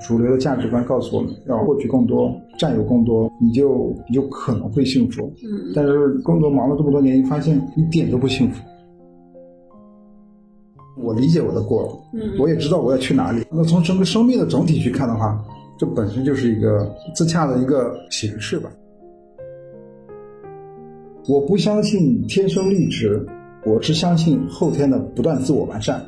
主流的价值观告诉我们要获取更多、占有更多，你就你就可能会幸福。嗯但是工作忙了这么多年，你发现一点都不幸福。我理解我的过往，嗯我也知道我要去哪里。那从整个生命的整体去看的话，这本身就是一个自洽的一个形式吧。我不相信天生丽质，我只相信后天的不断自我完善。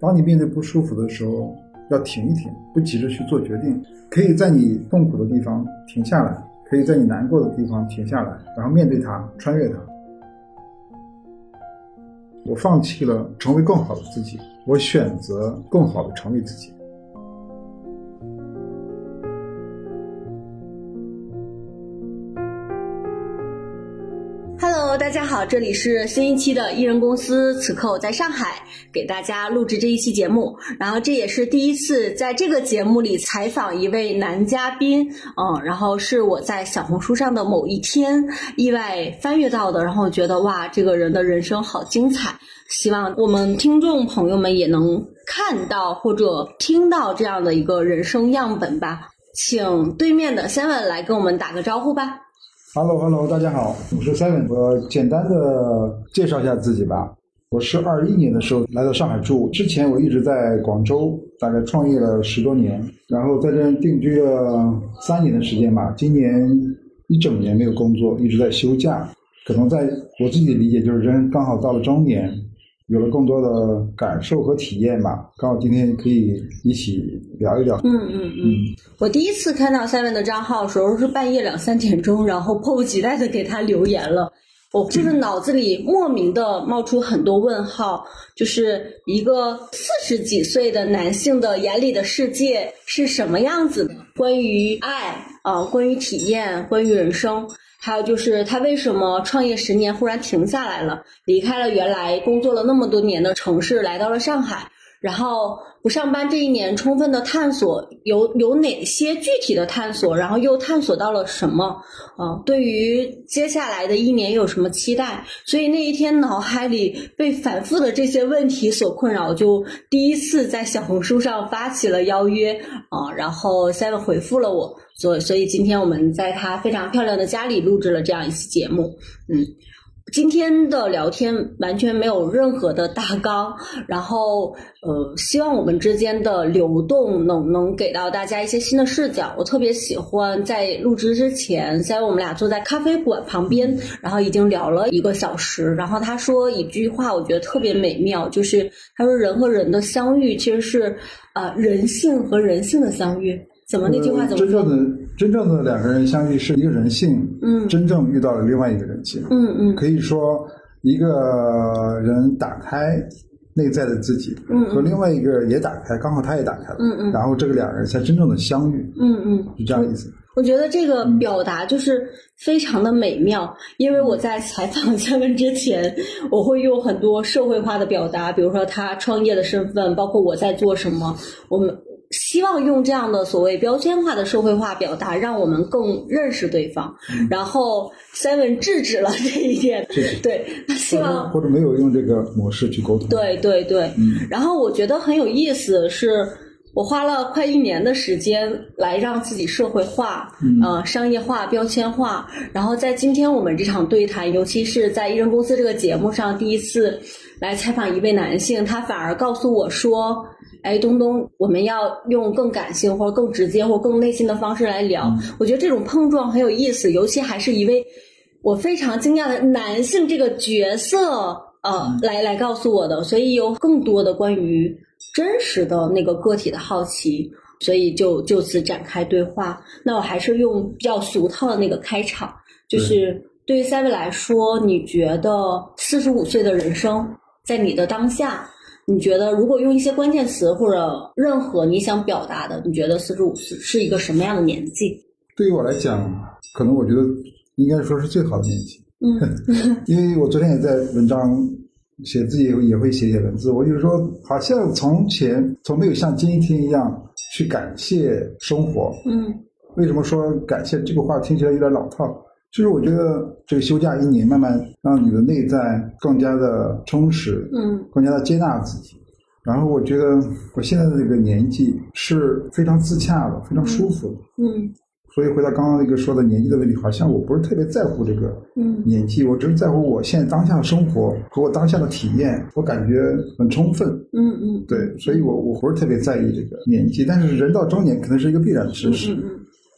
当你面对不舒服的时候，要停一停，不急着去做决定，可以在你痛苦的地方停下来，可以在你难过的地方停下来，然后面对它，穿越它。我放弃了成为更好的自己，我选择更好的成为自己。大家好，这里是新一期的艺人公司，此刻我在上海给大家录制这一期节目，然后这也是第一次在这个节目里采访一位男嘉宾，嗯，然后是我在小红书上的某一天意外翻阅到的，然后觉得哇，这个人的人生好精彩，希望我们听众朋友们也能看到或者听到这样的一个人生样本吧。请对面的 Seven 来跟我们打个招呼吧。Hello，Hello，大家好，我是 Seven。我简单的介绍一下自己吧。我是二一年的时候来到上海住，之前我一直在广州，大概创业了十多年，然后在这定居了三年的时间吧。今年一整年没有工作，一直在休假。可能在我自己的理解，就是人刚好到了中年，有了更多的感受和体验吧。刚好今天可以一起聊一聊。嗯嗯嗯，我第一次看到 Seven 的账号的时候是半夜两三点钟，然后迫不及待的给他留言了。我就是脑子里莫名的冒出很多问号，就是一个四十几岁的男性的眼里的世界是什么样子的？关于爱啊、呃关于体验，关于人生。还有就是他为什么创业十年忽然停下来了，离开了原来工作了那么多年的城市，来到了上海，然后不上班这一年，充分的探索有有哪些具体的探索，然后又探索到了什么？啊、对于接下来的一年有什么期待？所以那一天脑海里被反复的这些问题所困扰，就第一次在小红书上发起了邀约啊、然后 Seven 回复了我，所以所以今天我们在他非常漂亮的家里录制了这样一期节目，嗯。今天的聊天完全没有任何的大纲，然后呃，希望我们之间的流动能能给到大家一些新的视角。我特别喜欢在录制之前，在我们俩坐在咖啡馆旁边，然后已经聊了一个小时，然后他说一句话，我觉得特别美妙，就是他说人和人的相遇其实是呃人性和人性的相遇。怎么那句话怎么说？真正的两个人相遇是一个人性，嗯。真正遇到了另外一个人性。嗯嗯。可以说一个人打开内在的自己，嗯和另外一个也打开，刚好他也打开了，嗯嗯。然后这个两人才真正的相遇，嗯嗯，是这样的意思。我觉得这个表达就是非常的美妙，因为我在采访嘉宾之前，我会用很多社会化的表达，比如说他创业的身份，包括我在做什么，我们希望用这样的所谓标签化的社会化表达，让我们更认识对方。然后 Seven 制止了这一点，对，他希望或者没有用这个模式去沟通，对对对，嗯然后我觉得很有意思，是我花了快一年的时间来让自己社会化，嗯呃，商业化、标签化。然后在今天我们这场对谈，尤其是在艺人公司这个节目上，第一次来采访一位男性，他反而告诉我说。哎，东东，我们要用更感性或者更直接或更内心的方式来聊。我觉得这种碰撞很有意思，尤其还是一位我非常惊讶的男性这个角色，呃，来来告诉我的，所以有更多的关于真实的那个个体的好奇，所以就就此展开对话。那我还是用比较俗套的那个开场，就是对于 Seven 来说，你觉得四十五岁的人生，在你的当下，你觉得如果用一些关键词或者任何你想表达的，你觉得四十五岁是一个什么样的年纪？对于我来讲，可能我觉得应该说是最好的年纪，嗯 因为我昨天也在文章写自己也会写写文字，我就是说，好像从前从没有像今天一样去感谢生活。嗯为什么说感谢这个话听起来有点老套？就是我觉得这个休假一年，慢慢让你的内在更加的充实，嗯更加的接纳自己。然后我觉得我现在的这个年纪是非常自洽的，非常舒服的。嗯所以回到刚刚那个说的年纪的问题，好像我不是特别在乎这个嗯年纪，我只是在乎我现在当下的生活和我当下的体验，我感觉很充分。嗯嗯，对，所以我我不是特别在意这个年纪，但是人到中年可能是一个必然的事实。嗯嗯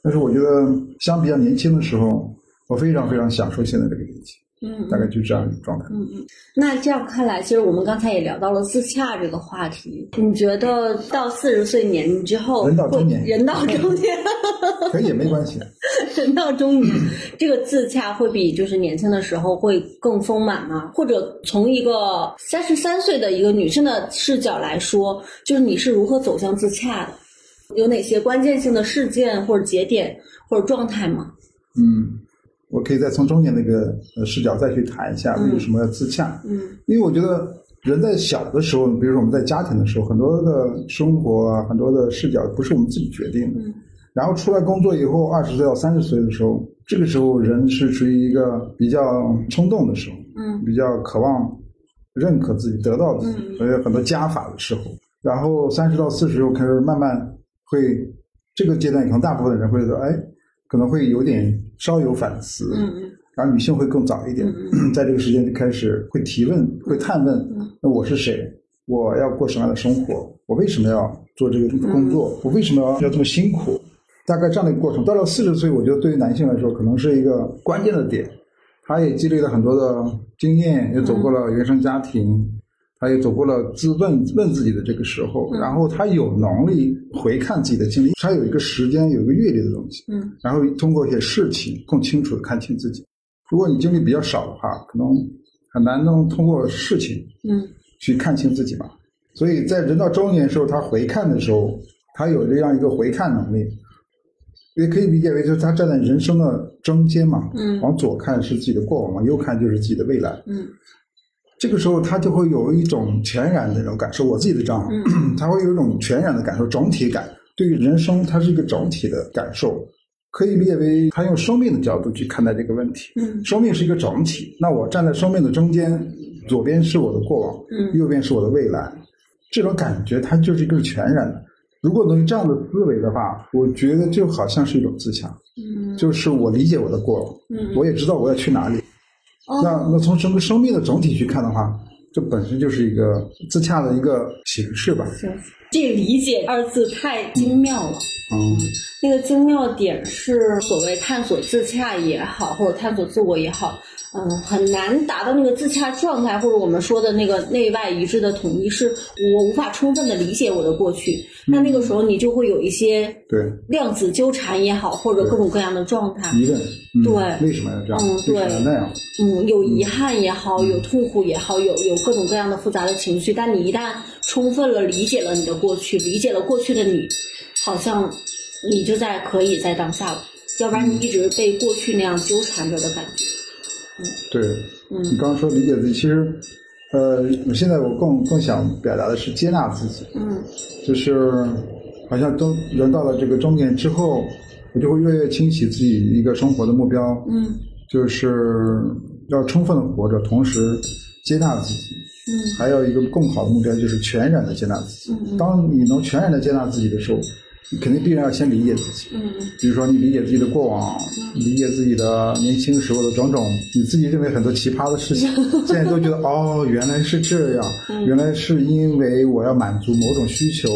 但是我觉得相比较年轻的时候，我非常非常享受现在这个年纪，嗯，大概就这样一个状态。嗯嗯，那这样看来，其实我们刚才也聊到了自洽这个话题。你觉得到四十岁年龄之后，人到中年人到中年，可以也没关系。人到中年，这个自洽会比就是年轻的时候会更丰满吗？或者从一个三十三岁的一个女生的视角来说，就是你是如何走向自洽的？有哪些关键性的事件或者节点或者状态吗？嗯，我可以再从中间那个呃视角再去谈一下嗯为什么要自洽。嗯因为我觉得人在小的时候，比如说我们在家庭的时候，很多的生活啊，很多的视角不是我们自己决定的。嗯然后出来工作以后，二十岁到三十岁的时候，这个时候人是处于一个比较冲动的时候，嗯比较渴望认可自己、得到自己，嗯所以很多加法的时候。然后三十到四十后开始慢慢会，这个阶段可能大部分的人会说，哎，可能会有点稍有反思。嗯嗯然后女性会更早一点，在这个时间就开始会提问、会探问嗯：那我是谁？我要过什么样的生活？我为什么要做这个工作？我为什么要要这么辛苦？大概这样的一个过程。到了四十岁，我觉得对于男性来说，可能是一个关键的点。他也积累了很多的经验，也走过了原生家庭，他也走过了自问问自己的这个时候，然后他有能力回看自己的经历，他有一个时间、有一个阅历的东西。嗯然后通过一些事情更清楚的看清自己。如果你经历比较少的话，可能很难能通过事情嗯去看清自己吧。所以在人到中年的时候，他回看的时候，他有这样一个回看能力，也可以理解为就是他站在人生的中间嘛。嗯往左看是自己的过往，往右看就是自己的未来。嗯这个时候他就会有一种全然的那种感受。我自己的账号，嗯 他会有一种全然的感受，整体感。对于人生，它是一个整体的感受，可以理解为他用生命的角度去看待这个问题。嗯生命是一个整体，那我站在生命的中间，左边是我的过往，嗯右边是我的未来，这种感觉它就是一个全然的。如果能有这样的思维的话，我觉得就好像是一种自强，嗯就是我理解我的过往，嗯我也知道我要去哪里。哦那那从整个生命的整体去看的话，这本身就是一个自洽的一个形式吧。行，这理解二字太精妙了。嗯那个精妙点是所谓探索自洽也好，或者探索自我也好，嗯，很难达到那个自洽状态，或者我们说的那个内外一致的统一，是我无法充分的理解我的过去。那那个时候你就会有一些对，量子纠缠也好，或者各种各样的状态。疑问，嗯、对为什么要这样？嗯对那样？嗯，有遗憾也好，有痛苦也好，有有各种各样的复杂的情绪。但你一旦充分了理解了你的过去，理解了过去的你，好像你就在可以在当下了。要不然你一直被过去那样纠缠着的感觉。对，嗯你刚刚说理解自己，其实，呃，我现在我更更想表达的是接纳自己，嗯就是好像都人到了这个中年之后，我就会越来越清晰自己一个生活的目标，嗯就是要充分的活着，同时接纳自己。嗯还有一个更好的目标就是全然的接纳自己。嗯当你能全然的接纳自己的时候，你肯定必然要先理解自己。嗯比如说，你理解自己的过往，理解自己的年轻时候的种种，你自己认为很多奇葩的事情，现在都觉得哦，原来是这样，原来是因为我要满足某种需求，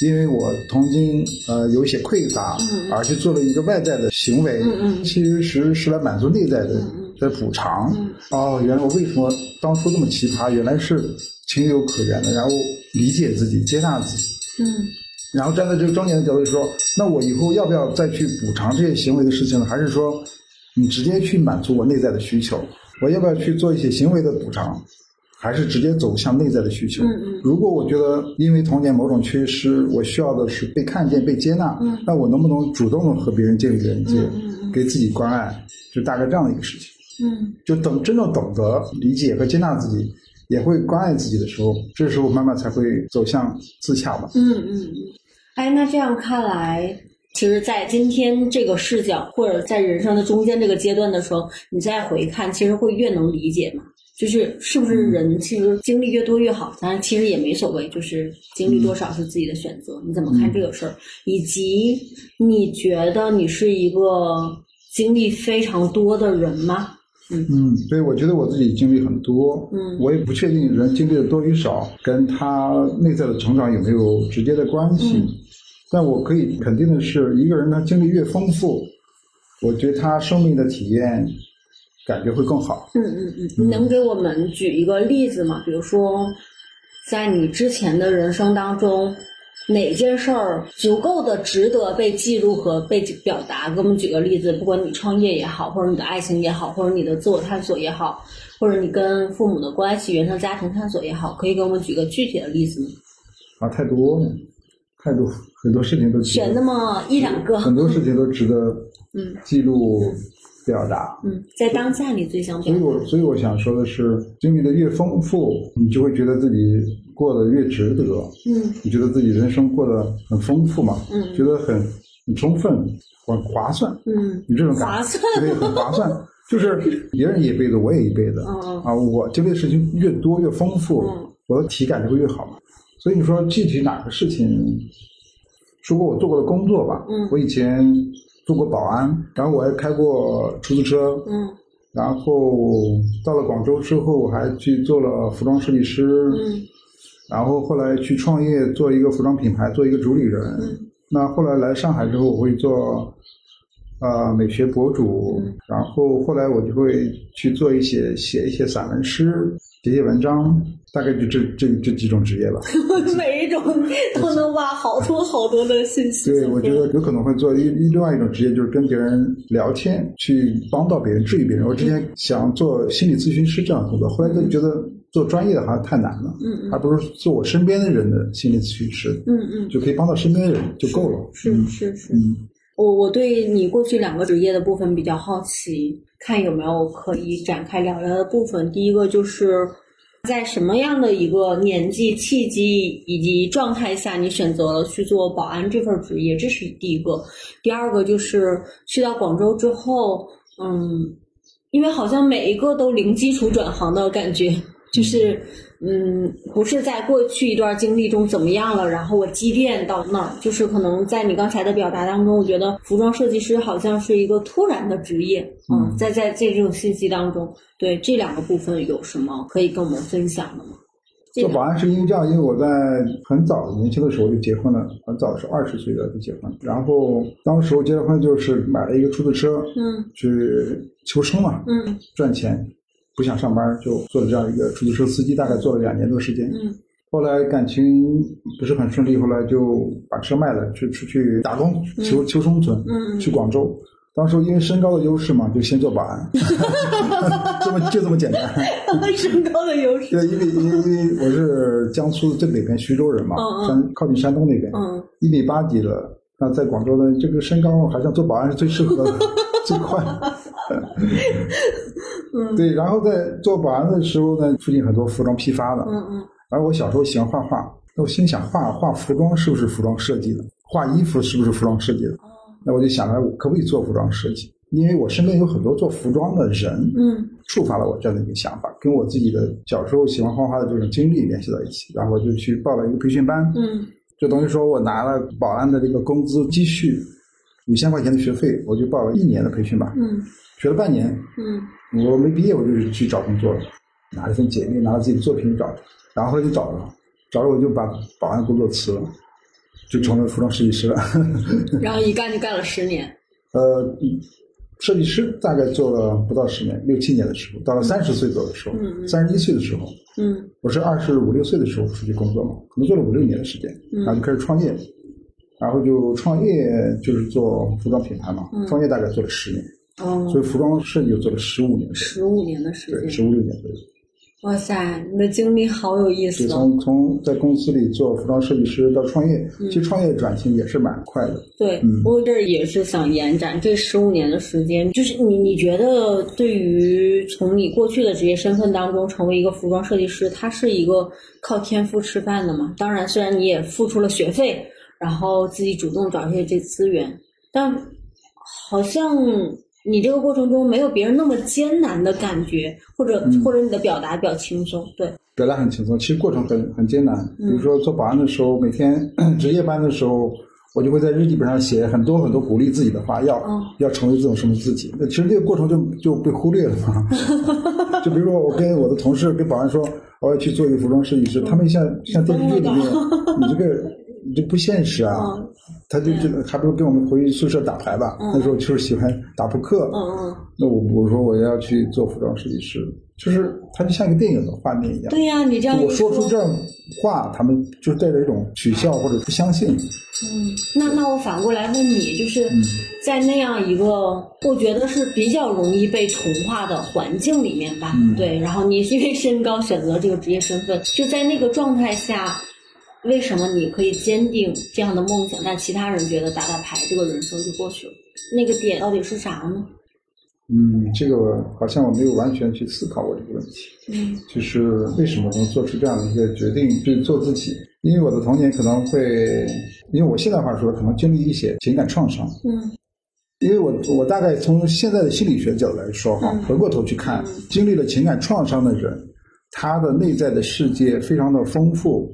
因为我曾经呃有一些匮乏，而去做了一个外在的行为，嗯其实是是来满足内在的的补偿。哦，原来我为什么当初这么奇葩？原来是情有可原的，然后理解自己，接纳自己。嗯然后站在这个中年的角度说，那我以后要不要再去补偿这些行为的事情呢？还是说，你直接去满足我内在的需求？我要不要去做一些行为的补偿？还是直接走向内在的需求？嗯嗯如果我觉得因为童年某种缺失，我需要的是被看见、被接纳，嗯那我能不能主动的和别人建立连接，嗯嗯给自己关爱？就大概这样的一个事情。嗯就等真正懂得理解和接纳自己，也会关爱自己的时候，这时候慢慢才会走向自洽吧。嗯嗯嗯。哎，那这样看来，其实，在今天这个视角，或者在人生的中间这个阶段的时候，你再回看，其实会越能理解嘛。就是是不是人其实经历越多越好？当然，其实也没所谓，就是经历多少是自己的选择。你怎么看这个事儿？以及你觉得你是一个经历非常多的人吗？嗯，所以我觉得我自己经历很多，嗯我也不确定人经历的多与少跟他内在的成长有没有直接的关系，嗯但我可以肯定的是，一个人他经历越丰富，我觉得他生命的体验感觉会更好。嗯嗯嗯，你能给我们举一个例子吗？比如说，在你之前的人生当中，哪件事儿足够的值得被记录和被表达？给我们举个例子，不管你创业也好，或者你的爱情也好，或者你的自我探索也好，或者你跟父母的关系、原生家庭探索也好，可以给我们举个具体的例子吗？啊，太多了，太多很多事情都选那么一两个，很多事情都值得嗯记录表达。嗯，在当下你最想表达所以我所以我想说的是，经历的越丰富，你就会觉得自己过得越值得。嗯你觉得自己人生过得很丰富嘛？嗯觉得很很充分，很划算，嗯你这种感觉，划算对，很划算。就是别人一辈子，我也一辈子啊！我经历的事情越多越丰富嗯，我的体感就会越好嘛。所以你说具体哪个事情，说过我做过的工作吧，嗯。我以前做过保安，然后我还开过出租车，嗯。然后到了广州之后，我还去做了服装设计师，嗯。然后后来去创业，做一个服装品牌，做一个主理人。嗯。那后来来上海之后，我会做呃美学博主，嗯然后后来我就会去做一些写一些散文诗，写写文章，大概就这这这几种职业吧。每一种都能挖好多好多的信息。对，我觉得有可能会做一一另外一种职业，就是跟别人聊天，去帮到别人，治愈别人。我之前想做心理咨询师这样的工作，后来就觉得做专业的好像太难了，嗯嗯还不如做我身边的人的心理咨询师，嗯嗯，就可以帮到身边的人就够了。是嗯是是。嗯。我我对你过去两个职业的部分比较好奇，看有没有可以展开聊聊的部分。第一个就是在什么样的一个年纪、契机以及状态下，你选择了去做保安这份职业，这是第一个。第二个就是去到广州之后，嗯，因为好像每一个都零基础转行的感觉，就是嗯，不是在过去一段经历中怎么样了，然后我积淀到那儿，就是可能在你刚才的表达当中，我觉得服装设计师好像是一个突然的职业，嗯在在这种信息当中，对这两个部分有什么可以跟我们分享的吗？这保安是因为这样，因为我在很早年轻的时候就结婚了，很早是二十岁的就结婚，然后当时我结了婚就是买了一个出租车，嗯去求生嘛，嗯赚钱，不想上班就做了这样一个出租车司机，大概做了两年多时间。嗯后来感情不是很顺利，后来就把车卖了，去出去打工求求生存，嗯去广州。当时因为身高的优势嘛，就先做保安，这么就这么简单。嗯，身高的优势，对，因为因为因为我是江苏最北边徐州人嘛，山靠近山东那边，嗯一米八几的，那在广州呢这个身高，好像做保安是最适合的，最快。嗯对，然后在做保安的时候呢，附近很多服装批发的，嗯嗯然后我小时候喜欢画画，那我心想画画服装是不是服装设计的？画衣服是不是服装设计的？那我就想着我可不可以做服装设计？因为我身边有很多做服装的人，嗯触发了我这样的一个想法，跟我自己的小时候喜欢画画的这种经历联系到一起，然后我就去报了一个培训班，嗯就等于说我拿了保安的这个工资积蓄五千块钱的学费，我就报了一年的培训班，嗯。学了半年，嗯。我没毕业我就去找工作了，拿了份简历，拿了自己的作品找，然后就找了，找了我就把保安工作辞了，就成了服装设计师了。然后一干就干了十年，呃，设计师大概做了不到十年，六七年的时候，到了三十岁左右的时候三十一岁的时候，嗯。我是二十五六岁的时候出去工作嘛，可能做了五六年的时间，嗯。然后就开始创业，然后就创业就是做服装品牌嘛，嗯。创业大概做了十年，哦。所以服装设计就做了十五年，十五年的时对，间，十五六年左右。哇塞，你的经历好有意思哦。从从在公司里做服装设计师到创业，嗯其实创业转型也是蛮快的。对，嗯我这儿也是想延展这十五年的时间，就是你你觉得对于从你过去的职业身份当中成为一个服装设计师，它是一个靠天赋吃饭的吗？当然，虽然你也付出了学费，然后自己主动找一些这资源，但好像你这个过程中没有别人那么艰难的感觉，或者、嗯或者你的表达比较轻松，对，表达很轻松，其实过程很很艰难。比如说做保安的时候，每天值夜班的时候，我就会在日记本上写很多很多鼓励自己的话，要、嗯要成为这种什么自己。那其实这个过程就就被忽略了嘛。就比如说我跟我的同事跟保安说我要去做一个服装设计师，他们像像电视剧里面，你这个你这不现实啊。嗯他就就还不如跟我们回宿舍打牌吧。那时候就是喜欢打扑克。嗯嗯，那我我说我要去做服装设计师，就是他就像一个电影的画面一样。对呀、你这样一我说出这样话，他们就带着一种取笑或者不相信。嗯，那那我反过来问你，就是嗯在那样一个我觉得是比较容易被同化的环境里面吧，嗯对，然后你因为身高选择这个职业身份，就在那个状态下，为什么你可以坚定这样的梦想，但其他人觉得打打牌这个人生就过去了？那个点到底是啥呢？嗯，这个好像我没有完全去思考过这个问题，嗯就是为什么能做出这样的一个决定去做自己？因为我的童年可能会，因为我现在话说，可能经历一些情感创伤。嗯因为我我大概从现在的心理学角度来说哈，嗯回过头去看，经历了情感创伤的人，他的内在的世界非常的丰富。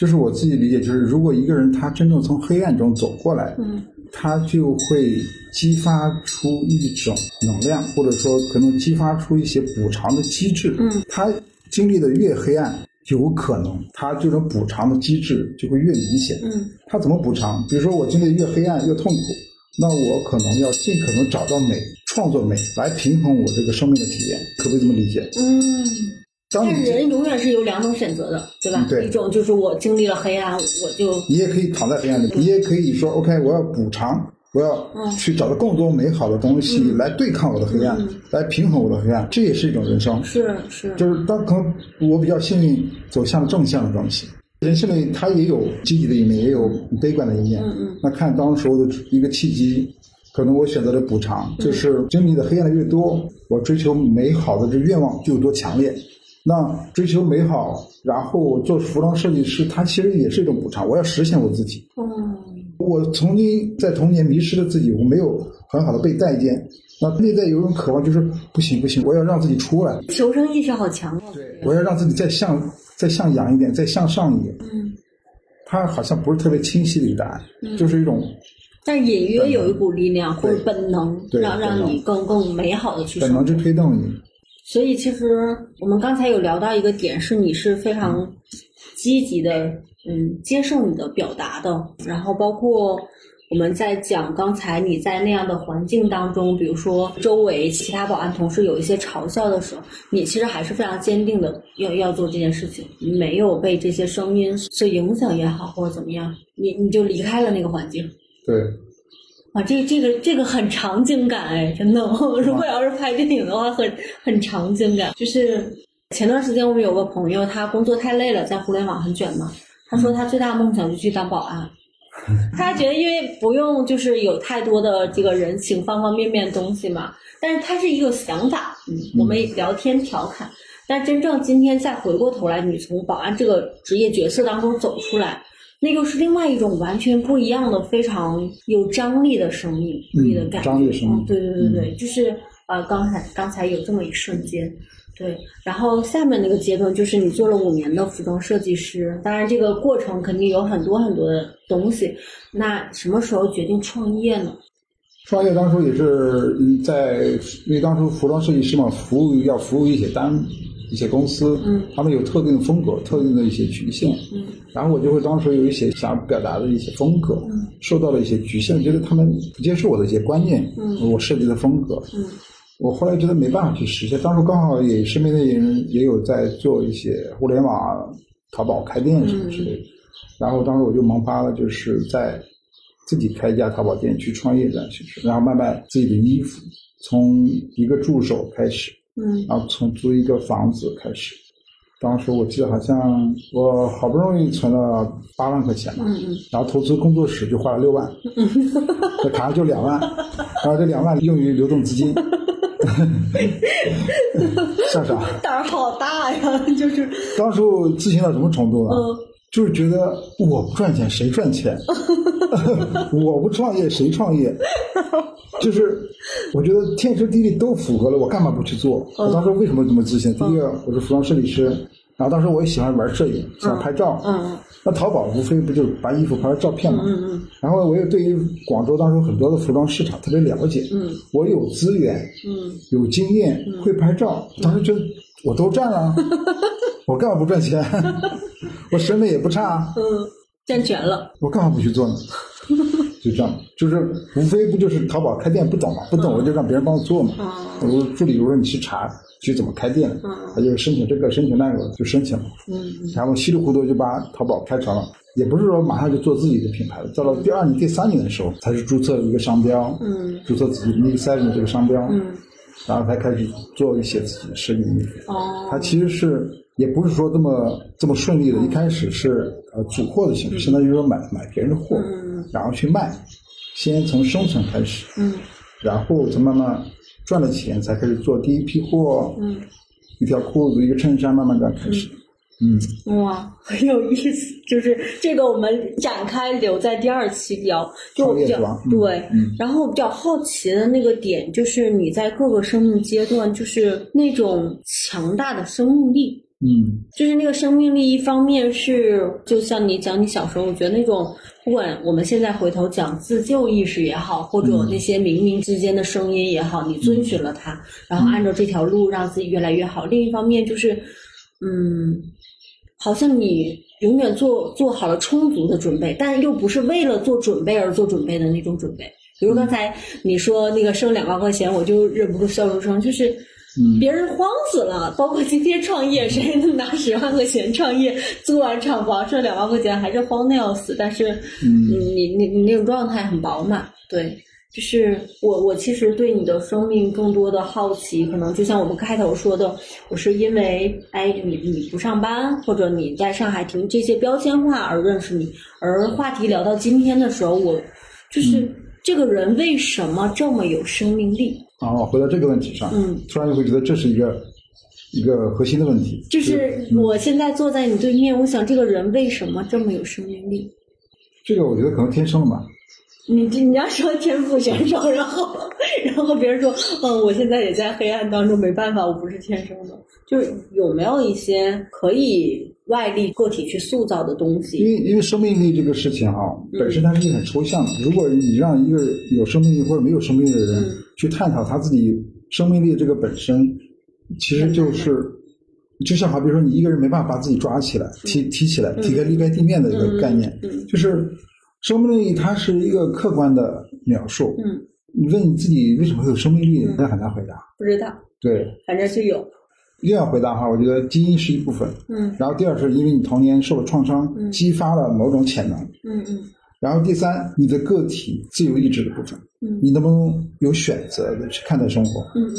就是我自己理解，就是如果一个人他真正从黑暗中走过来，嗯他就会激发出一种能量，或者说可能激发出一些补偿的机制。嗯，他经历的越黑暗，有可能他这种补偿的机制就会越明显。嗯他怎么补偿？比如说我经历的越黑暗越痛苦，那我可能要尽可能找到美，创作美来平衡我这个生命的体验，可不可以这么理解？嗯。当你但人永远是有两种选择的，对吧？一种就是我经历了黑暗，我就你也可以躺在黑暗里，你也可以说 OK，我要补偿，我要嗯去找到更多美好的东西来对抗我的黑暗，嗯来平衡我的黑暗，这也是一种人生。是是，就是当可能我比较幸运走向了正向的东西，人性里它也有积极的一面，也有悲观的一面。嗯嗯那看当时候的一个契机，可能我选择了补偿，就是经历的黑暗越多，我追求美好的这愿望就有多强烈。那追求美好，然后做服装设计师，它其实也是一种补偿。我要实现我自己。嗯我曾经在童年迷失了自己，我没有很好的被待见。那内在有一种渴望，就是不行不行，我要让自己出来。求生意识好强哦。我要让自己再向再向阳一点，再向上一点。嗯，它好像不是特别清晰的一个答案，就是一种但隐约有一股力量或者本能，对让让你更更美好的去。本能去推动你。所以其实我们刚才有聊到一个点，是你是非常积极的，嗯，接受你的表达的，然后包括。我们在讲刚才你在那样的环境当中，比如说周围其他保安同事有一些嘲笑的时候，你其实还是非常坚定的要要做这件事情，你没有被这些声音所影响也好，或者怎么样，你你就离开了那个环境。对，啊，这这个这个很场景感哎，真的。如果要是拍电影的话，很很场景感。就是前段时间我们有个朋友，他工作太累了，在互联网很卷嘛。他说他最大的梦想就去当保安，他觉得因为不用就是有太多的这个人情方方面面的东西嘛。但是他是一个想法，嗯，我们聊天调侃。但真正今天再回过头来，你从保安这个职业角色当中走出来，那又是另外一种完全不一样的、非常有张力的生命力的感觉。张力生命嗯对对对对，就是呃，刚才刚才有这么一瞬间。对，然后下面那个阶段就是你做了五年的服装设计师，当然这个过程肯定有很多很多的东西。那什么时候决定创业呢？创业当初也是嗯在，因为当初服装设计师嘛，服务要服务一些单一些公司，嗯，他们有特定的风格、特定的一些局限，嗯，然后我就会当时有一些想表达的一些风格，嗯，受到了一些局限，觉得他们不接受我的一些观念，嗯，我设计的风格，嗯，我后来觉得没办法去实现，当时刚好也身边的人也有在做一些互联网、淘宝开店什么之类的，然后当时我就萌发了，就是在自己开一家淘宝店去创业这样形式，然后卖卖自己的衣服，从一个助手开始，嗯然后从租一个房子开始。当时我记得好像我好不容易存了八万块钱吧，嗯嗯然后投资工作室就花了六万，这卡上就两万，然后这两万用于流动资金，像啥？胆儿好大呀，就是当时自信到什么程度呢？嗯就是觉得我不赚钱谁赚钱？我不创业谁创业？就是我觉得天时地利都符合了，我干嘛不去做？我当时为什么这么自信？第一个，我是服装设计师，然后当时我也喜欢玩摄影，喜欢拍照。嗯那淘宝无非不就是把衣服拍成照片嘛？嗯嗯然后我也对于广州当时很多的服装市场特别了解。嗯我有资源，嗯有经验，会拍照，当时觉得我都赚了，我干嘛不赚钱？我审美也不差，嗯，占全了。我干嘛不去做呢？就这样，就是无非不就是淘宝开店不懂嘛，不懂我就让别人帮我做嘛。我说助理，我说你去查去怎么开店，他就申请这个申请那个就申请了，嗯然后稀里糊涂就把淘宝开成了。也不是说马上就做自己的品牌了，到了第二年、第三年的时候，才是注册一个商标，嗯注册自己 Nick Seven 这个商标，嗯然后才开始做一些自己的生意。哦。它其实是也不是说这么这么顺利的，一开始是呃组货的形式，相当于说买买别人的货，嗯。然后去卖，先从生存开始，嗯。然后再慢慢赚了钱，才开始做第一批货，嗯，一条裤子一个衬衫，慢慢这样开始。嗯，哇，很有意思。就是这个，我们展开留在第二期聊。就我比较对，嗯然后我比较好奇的那个点，就是你在各个生命阶段，就是那种强大的生命力。嗯就是那个生命力，一方面是就像你讲你小时候，我觉得那种不管我们现在回头讲自救意识也好，或者那些冥冥之间的声音也好，你遵循了它，然后按照这条路让自己越来越好。另一方面就是，嗯，好像你永远做做好了充足的准备，但又不是为了做准备而做准备的那种准备。比如刚才你说那个剩两万块钱，我就忍不住笑出声，就是。嗯别人慌死了，包括今天创业，谁能拿十万块钱创业，租完厂房剩两万块钱，还是慌的要死。但是，嗯你你你那种状态很饱满，对，就是我我其实对你的生命更多的好奇，可能就像我们开头说的，我是因为哎你你不上班，或者你在上海停这些标签化而认识你，而话题聊到今天的时候，我就是、这个人为什么这么有生命力？然后回到这个问题上，嗯，突然就会觉得这是一个一个核心的问题，就是我现在坐在你对面，我想这个人为什么这么有生命力？这个我觉得可能天生的吧。你你要说天赋选手，然后然后别人说，嗯，我现在也在黑暗当中，没办法，我不是天生的。就是有没有一些可以外力个体去塑造的东西因？为因为生命力这个事情啊，本身它是一个很抽象的。如果你让一个有生命力或者没有生命力的人嗯去探讨他自己生命力这个本身，其实就是就像好比说你一个人没办法把自己抓起来、提提起来、提开离开地面的一个概念，嗯就是生命力它是一个客观的描述。嗯，你问你自己为什么会有生命力，那很难回答。不知道，对，反正是有。又要回答哈，我觉得基因是一部分，嗯然后第二是因为你童年受了创伤，嗯激发了某种潜能。嗯嗯然后第三，你的个体自由意志的部分，嗯你能不能有选择的去看待生活？嗯嗯，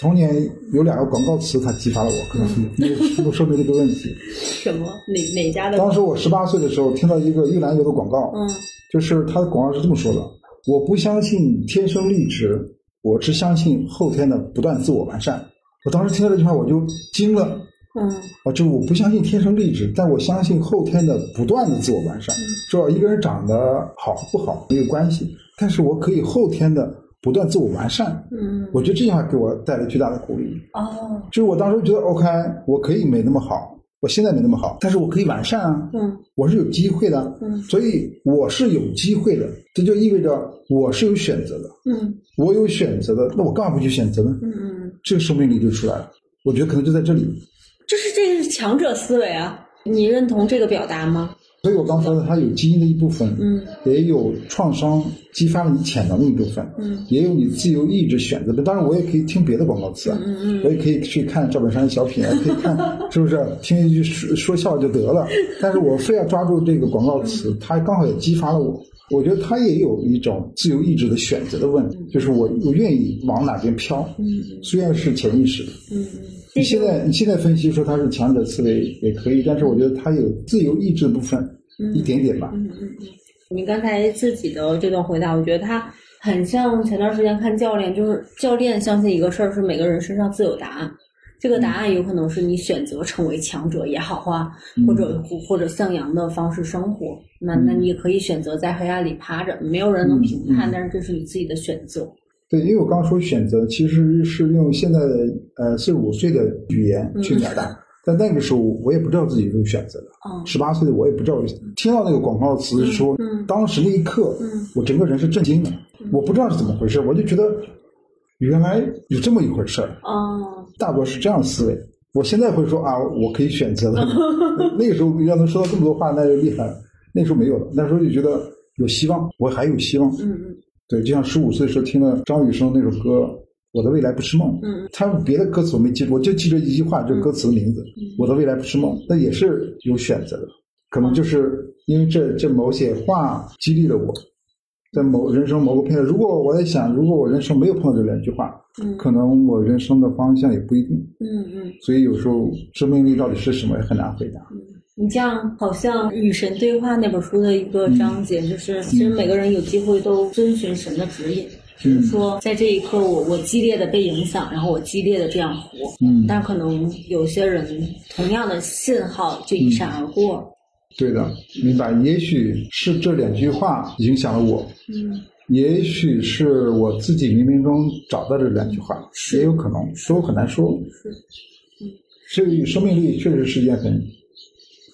童年有两个广告词，它激发了我，可能是没有没有说明这个问题。什么哪哪家的？当时我十八岁的时候，听到一个玉兰油的广告，嗯就是它的广告是这么说的：我不相信天生丽质，我只相信后天的不断自我完善。我当时听到这句话，我就惊了。嗯啊，就我不相信天生丽质，但我相信后天的不断的自我完善。说一个人长得好不好没有关系，但是我可以后天的不断自我完善。嗯我觉得这句话给我带来巨大的鼓励。哦就是我当时觉得，OK，我可以没那么好，我现在没那么好，但是我可以完善啊，嗯我是有机会的。嗯所以我是有机会的，这就意味着我是有选择的。嗯我有选择的，那我干嘛不去选择呢？嗯嗯，这个生命力就出来了。我觉得可能就在这里。就是这个是强者思维啊！你认同这个表达吗？所以我刚说的，它有基因的一部分，嗯也有创伤激发了你潜能的一部分，嗯也有你自由意志选择的。当然，我也可以听别的广告词啊，嗯嗯我也可以去看赵本山的小品啊，可以看 是不是听一句说说笑就得了。但是我非要抓住这个广告词，它刚好也激发了我。我觉得它也有一种自由意志的选择的问题，就是我我愿意往哪边飘，嗯虽然是潜意识的。嗯嗯，你现在你现在分析说它是强者思维也可以，但是我觉得它有自由意志部分，一点点吧。嗯嗯嗯，你刚才自己的这段回答，我觉得他很像前段时间看教练，就是教练相信一个事儿是每个人身上自有答案，这个答案有可能是你选择成为强者也好啊，或者或者向阳的方式生活。那那你也可以选择在黑暗里趴着，没有人能评判，但是这是你自己的选择。对，因为我刚刚说选择，其实是用现在的呃四十五岁的语言去表达。但那个时候我也不知道自己有选择的，十八岁的我也不知道。听到那个广告词说，当时那一刻，我整个人是震惊的，我不知道是怎么回事，我就觉得原来有这么一回事儿。哦，大多是这样思维。我现在会说啊，我可以选择的。那个时候要能说到这么多话，那就厉害了。那时候没有了，那时候就觉得有希望，我还有希望。嗯嗯，对，就像十五岁时候听了张雨生那首歌。我的未来不是梦。嗯，他别的歌词我没记住，我就记着一句话，就歌词的名字。我的未来不是梦，那也是有选择的。可能就是因为这这某些话激励了我，在某人生某个片段。如果我在想，如果我人生没有碰到这两句话，嗯，可能我人生的方向也不一定。嗯嗯。所以有时候生命力到底是什么也很难回答。嗯，你这样好像《与神对话》那本书的一个章节，就是其实每个人有机会都遵循神的指引。就是说，在这一刻，我我激烈的被影响，然后我激烈的这样活，嗯，但可能有些人同样的信号就一闪而过。对的，明白。也许是这两句话影响了我，嗯，也许是我自己冥冥中找到这两句话，也有可能，说很难说。是，嗯，这个生命力确实是一件很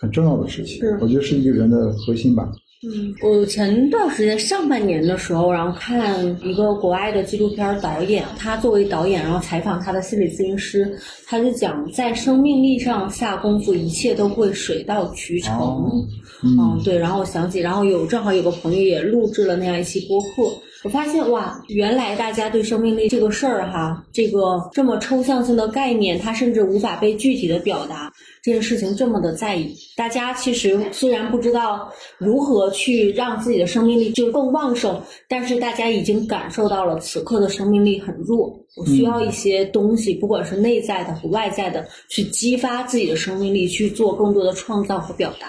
很重要的事情，我觉得是一个人的核心吧。嗯，我前段时间上半年的时候，然后看一个国外的纪录片导演，他作为导演，然后采访他的心理咨询师，他就讲在生命力上下功夫，一切都会水到渠成。嗯，对。然后我想起，然后有正好有个朋友也录制了那样一期播客，我发现哇，原来大家对生命力这个事儿哈，这个这么抽象性的概念，它甚至无法被具体的表达。这件事情这么的在意，大家其实虽然不知道如何去让自己的生命力就是更旺盛，但是大家已经感受到了此刻的生命力很弱，我需要一些东西，不管是内在的和外在的，去激发自己的生命力，去做更多的创造和表达。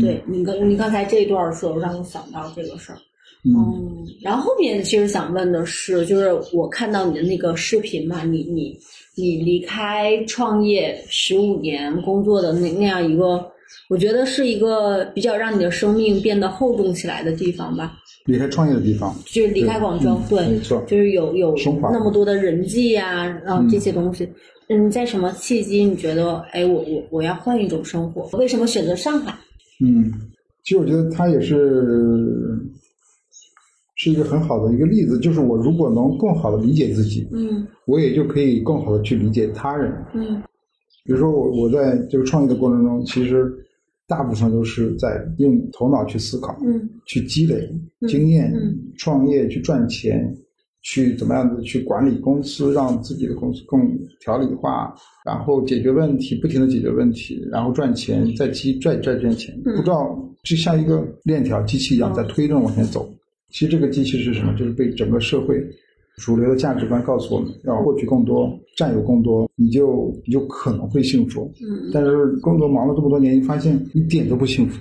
对你刚你刚才这一段的时候，让我想到这个事儿。嗯，然后后面其实想问的是，就是我看到你的那个视频嘛，你你。你离开创业十五年工作的那那样一个，我觉得是一个比较让你的生命变得厚重起来的地方吧。离开创业的地方，就是离开广州，对，没错，就是有有那么多的人际啊，然后这些东西。嗯，在什么契机你觉得，哎，我我我要换一种生活？为什么选择上海？嗯，其实我觉得他也是。是一个很好的一个例子，就是我如果能更好的理解自己，嗯，我也就可以更好的去理解他人，嗯，比如说我我在这个创业的过程中，其实大部分都是在用头脑去思考，嗯，去积累经验，创业去赚钱，去怎么样子去管理公司，让自己的公司更条理化，然后解决问题，不停的解决问题，然后赚钱，再积再再赚钱，不知道就像一个链条机器一样在推动往前走。其实这个机器是什么？就是被整个社会主流的价值观告诉我们，要获取更多、占有更多，你就你就可能会幸福。嗯。但是工作忙了这么多年，你发现一点都不幸福。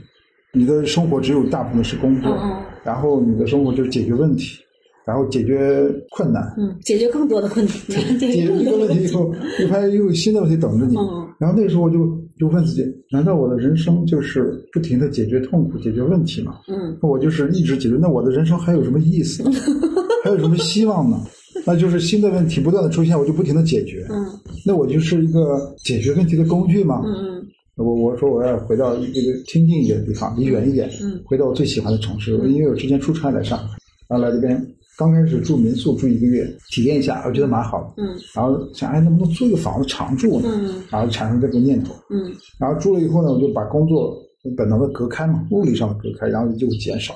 你的生活只有大部分是工作，然后你的生活就是解决问题，然后解决困难。嗯，解决更多的困难。解决这个问题以后，又发现又有新的问题等着你。嗯。然后那个时候我就就问自己：难道我的人生就是不停的解决痛苦、解决问题吗？嗯，我就是一直解决，那我的人生还有什么意思？还有什么希望呢？那就是新的问题不断的出现，我就不停的解决。嗯，那我就是一个解决问题的工具吗？嗯嗯，我我说我要回到一个清静一点的地方，离远一点。嗯，回到我最喜欢的城市，因为我之前出差来上海，然后来这边。刚开始住民宿住一个月，体验一下，我觉得蛮好的。嗯。然后想，哎，能不能租一个房子常住呢？嗯。然后产生这个念头。嗯。然后住了以后呢，我就把工作本能的隔开嘛，物理上的隔开，然后就减少。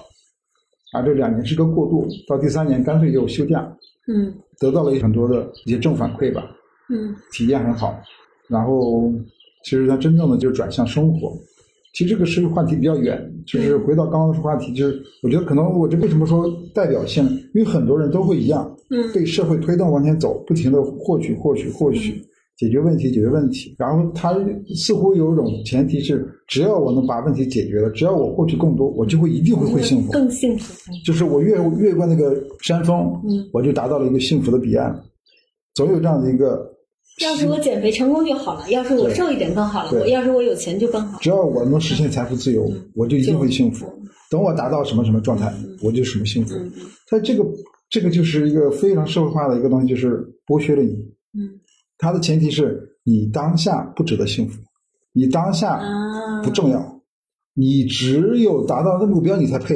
啊，这两年是个过渡，到第三年干脆就休假。嗯。得到了很多的一些正反馈吧。嗯。体验很好，然后其实它真正的就转向生活。其实这个是个话题比较远，就是回到刚刚的话题，就是我觉得可能我这为什么说代表性？因为很多人都会一样，嗯，被社会推动往前走，不停的获取、获取、获取，解决问题、解决问题。然后他似乎有一种前提是，只要我能把问题解决了，只要我获取更多，我就会一定会会幸福，更幸福。就是我越越过那个山峰，嗯，我就达到了一个幸福的彼岸。总有这样的一个要是我减肥成功就好了，要是我瘦一点更好了，我要是我有钱就更好。只要我能实现财富自由，我就一定会幸福。等我达到什么什么状态，我就什么幸福。嗯嗯它这个这个就是一个非常社会化的一个东西，就是剥削了你。嗯它的前提是你当下不值得幸福，你当下啊，不重要，你只有达到那目标你才配。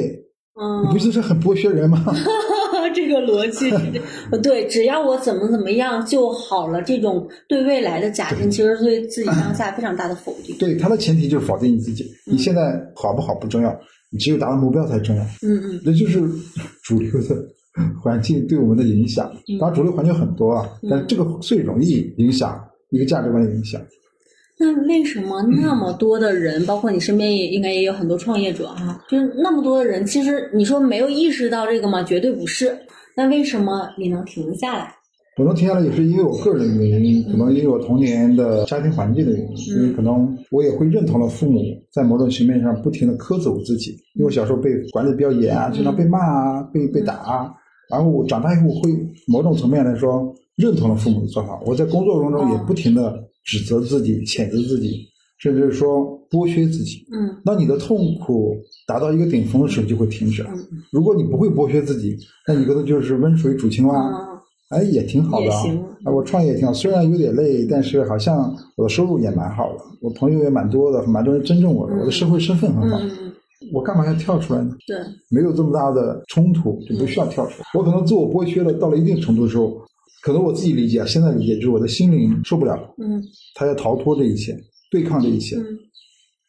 嗯，你不就是很剥削人吗？这个逻辑 对，只要我怎么怎么样就好了。这种对未来的假定，其实对自己当下非常大的否定。对，它的前提就是否定你自己。你现在好不好不重要，你只有达到目标才重要。嗯嗯这就是主流的 环境对我们的影响。当然，主流环境很多啊，但是这个最容易影响一个价值观的影响。那为什么那么多的人，包括你身边也应该也有很多创业者哈、就是那么多的人，其实你说没有意识到这个吗？绝对不是。那为什么你能停下来？我能停下来也是因为我个人的原因，可能因为我童年的家庭环境的原因，因为可能我也会认同了父母在某种层面上不停的苛责我自己，因为我小时候被管理比较严啊，经常被骂啊，被被打啊，然后我长大以后会某种层面来说认同了父母的做法，我在工作当中也不停的指责自己、谴责自己，甚至说剥削自己。嗯当你的痛苦达到一个顶峰的时候，就会停止如果你不会剥削自己，那你可能就是温水煮青蛙。嗯哎，也挺好的啊我创业也挺好，虽然有点累，但是好像我的收入也蛮好的，我朋友也蛮多的，蛮多人尊重我的，我的社会身份很好。我干嘛要跳出来呢？对，没有这么大的冲突，就不需要跳出来。我可能自我剥削了，到了一定程度的时候，可能我自己理解，现在理解就是我的心灵受不了了，嗯他要逃脱这一切，对抗这一切，嗯，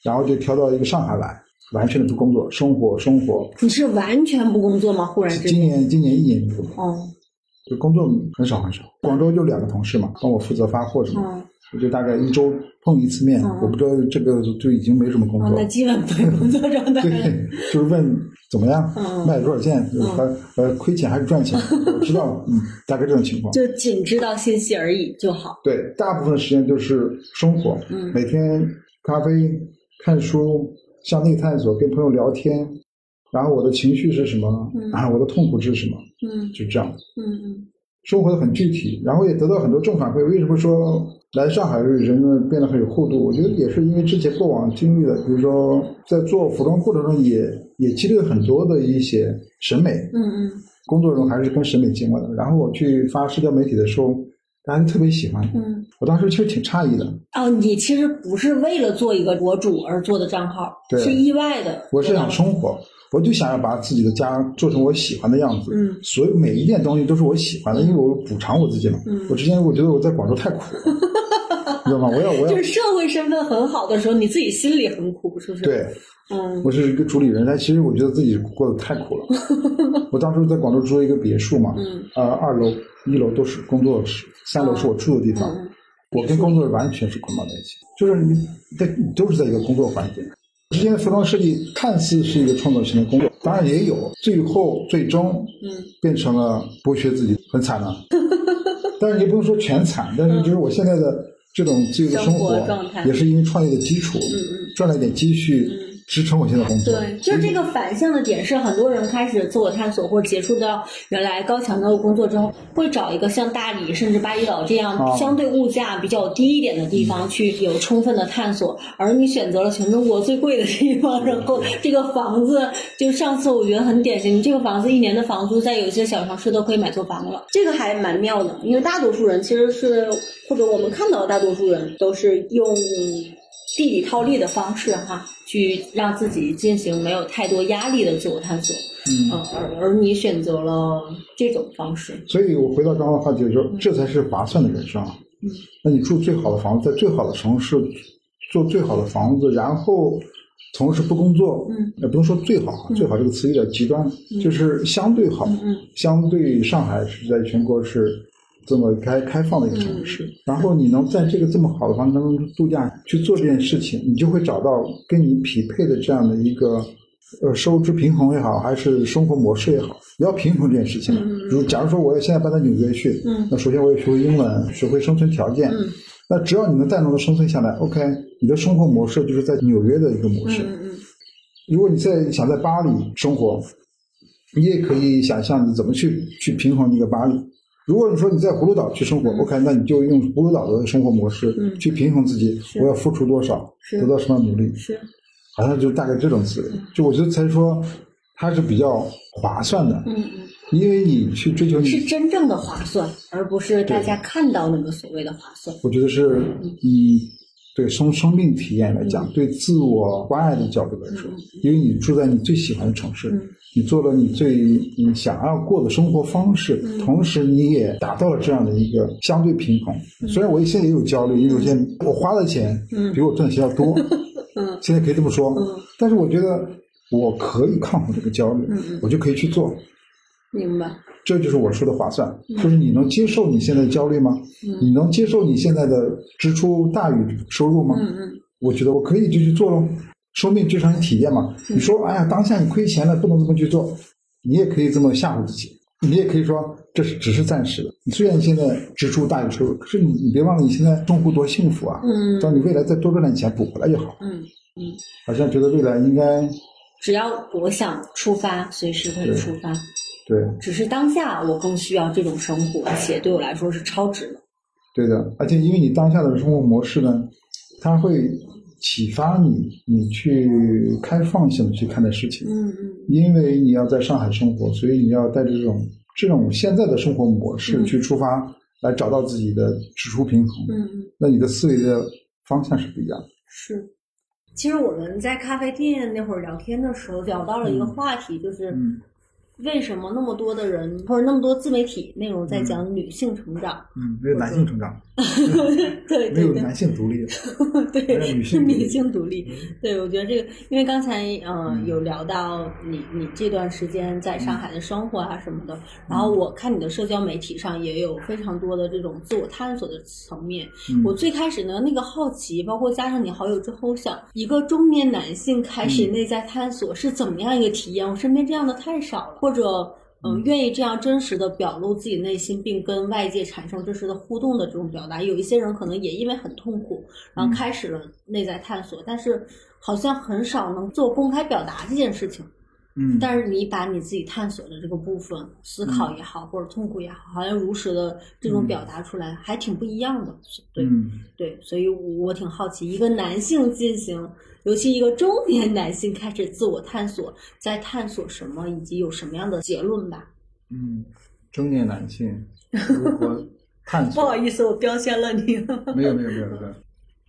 然后就调到一个上海来，完全的不工作，生活生活。你是完全不工作吗？忽然之间，今年今年一年不工作，哦就工作很少很少。广州就两个同事嘛，帮我负责发货什么的。哦我就大概一周碰一次面，嗯我不知道这个就已经没什么工哦，作那。基本不工作状态了。对，就是问怎么样，嗯卖多少件，呃亏钱还是赚钱，我知道了，嗯，大概这种情况。就仅知道信息而已就好。对，大部分时间就是生活，嗯每天咖啡、看书、向内探索，跟朋友聊天，然后我的情绪是什么，嗯啊，我的痛苦是什么，嗯就这样。嗯嗯生活的很具体，然后也得到很多正反馈。为什么说来上海人们变得很有厚度？我觉得也是因为之前过往经历的，比如说在做服装过程中也也积累了很多的一些审美，嗯嗯工作中还是跟审美相关的。然后我去发社交媒体的时候，大家特别喜欢，嗯。我当时其实挺诧异的。哦，你其实不是为了做一个博主而做的账号，对是意外的。我是想生活，我就想要把自己的家做成我喜欢的样子。嗯所有每一件东西都是我喜欢的，因为我补偿我自己嘛。嗯我之前我觉得我在广州太苦了，你知道吗？我要我要就是社会身份很好的时候，你自己心里很苦，是不是？，对。嗯。我是一个主理人，但其实我觉得自己过得太苦了。我当时在广州租了一个别墅嘛，嗯。呃，二楼、一楼都是工作室，三楼是我住的地方。嗯。我跟工作完全是捆绑在一起，就是你都是在一个工作环境。之前的服装设计看似是一个创造性的工作，当然也有，最后最终嗯。变成了剥削自己，很惨了。但是你不能说全惨，但是就是我现在的这种自由的生生活也是因为创业的基础，赚了一点积蓄，支撑我现在工作。对，就是这个反向的点是，很多人开始自我探索或者结束到原来高强度的工作之后，会找一个像大理甚至巴厘岛这样哦相对物价比较低一点的地方去有充分的探索。而你选择了全中国最贵的地方，然后这个房子，就上次我觉得很典型，你这个房子一年的房租在有些小城市都可以买错房了，这个还蛮妙的。因为大多数人其实是，或者我们看到的大多数人都是用地理套利的方式哈，去让自己进行没有太多压力的自我探索。嗯呃，而而你选择了这种方式。所以我回到刚刚的话题，就是说这才是划算的人生啊。嗯，那你住最好的房子，在最好的城市，住最好的房子，然后从事不工作，嗯，也不能说最好啊，最好这个词有点极端，就是相对好，嗯相对上海是在全国是这么开开放的一个城市，然后你能在这个这么好的环境当中度假去做这件事情，你就会找到跟你匹配的这样的一个呃收支平衡也好，还是生活模式也好，你要平衡这件事情。嗯如假如说我要现在搬到纽约去，嗯那首先我要学会英文，学会生存条件。嗯那只要你能在那生存下来，OK，你的生活模式就是在纽约的一个模式。如果你在想在巴黎生活，你也可以想象你怎么去去平衡一个巴黎。如果你说你在葫芦岛去生活、嗯。o k 那你就用葫芦岛的生活模式、嗯。去平衡自己，是。我要付出多少，得到什么努力，是，好像就大概这种思维。就我觉得才说它是比较划算的，嗯嗯。因为你去追求你是真正的划算，而不是大家看到那个所谓的划算。我觉得是以对从生命体验来讲，嗯。对自我关爱的角度来说因为你住在你最喜欢的城市嗯，你做了你最你想要过的生活方式嗯，同时你也达到了这样的一个相对平衡。虽然我现在也有焦虑，因为有些我花的钱嗯比我赚的钱要多，嗯现在可以这么说嗯，但是我觉得我可以抗衡这个焦虑我就可以去做。明白。这就是我说的划算，就是你能接受你现在的焦虑吗？嗯你能接受你现在的支出大于收入吗？嗯嗯我觉得我可以就去做喽。生命就让你体验嘛。嗯你说，哎呀，当下你亏钱了，不能这么去做，你也可以这么吓唬自己，你也可以说这是只是暂时的。你虽然你现在支出大于收入，可是你你别忘了你现在生活多幸福啊！嗯当你未来再多赚点钱补回来就好。嗯嗯，好像觉得未来应该只要我想出发，随时可以出发。对只是当下我更需要这种生活，而且对我来说是超值的。对的，而且因为你当下的生活模式呢，它会启发你，你去开放性的去看待事情。嗯嗯因为你要在上海生活，所以你要带着这种这种现在的生活模式嗯去出发，来找到自己的支出平衡。嗯嗯，那你的思维的方向是不一样的。是。其实我们在咖啡店那会儿聊天的时候，聊到了一个话题，就是嗯为什么那么多的人或者那么多自媒体内容在讲女性成长？嗯，没有男性成长，对没有男性独立。对，还有女性独立女性独立。对，我觉得这个，因为刚才呃嗯有聊到你你这段时间在上海的生活啊什么的，然嗯后我看你的社交媒体上也有非常多的这种自我探索的层面。嗯我最开始呢那个好奇，包括加上你好友之后，想一个中年男性开始嗯内在探索是怎么样一个体验？我身边这样的太少了，或者。嗯，愿意这样真实的表露自己内心，并跟外界产生真实的互动的这种表达，有一些人可能也因为很痛苦，然后嗯。开始了内在探索，但是好像很少能做公开表达这件事情。嗯，但是你把你自己探索的这个部分，思考也好，或者痛苦也好，好像如实的这种表达出来，还挺不一样的。对、嗯。对，所以我挺好奇，一个男性进行，尤其一个中年男性开始自我探索，在探索什么，以及有什么样的结论吧。嗯，中年男性 如何探索不好？意思，我标签了你。没有没有没有没有，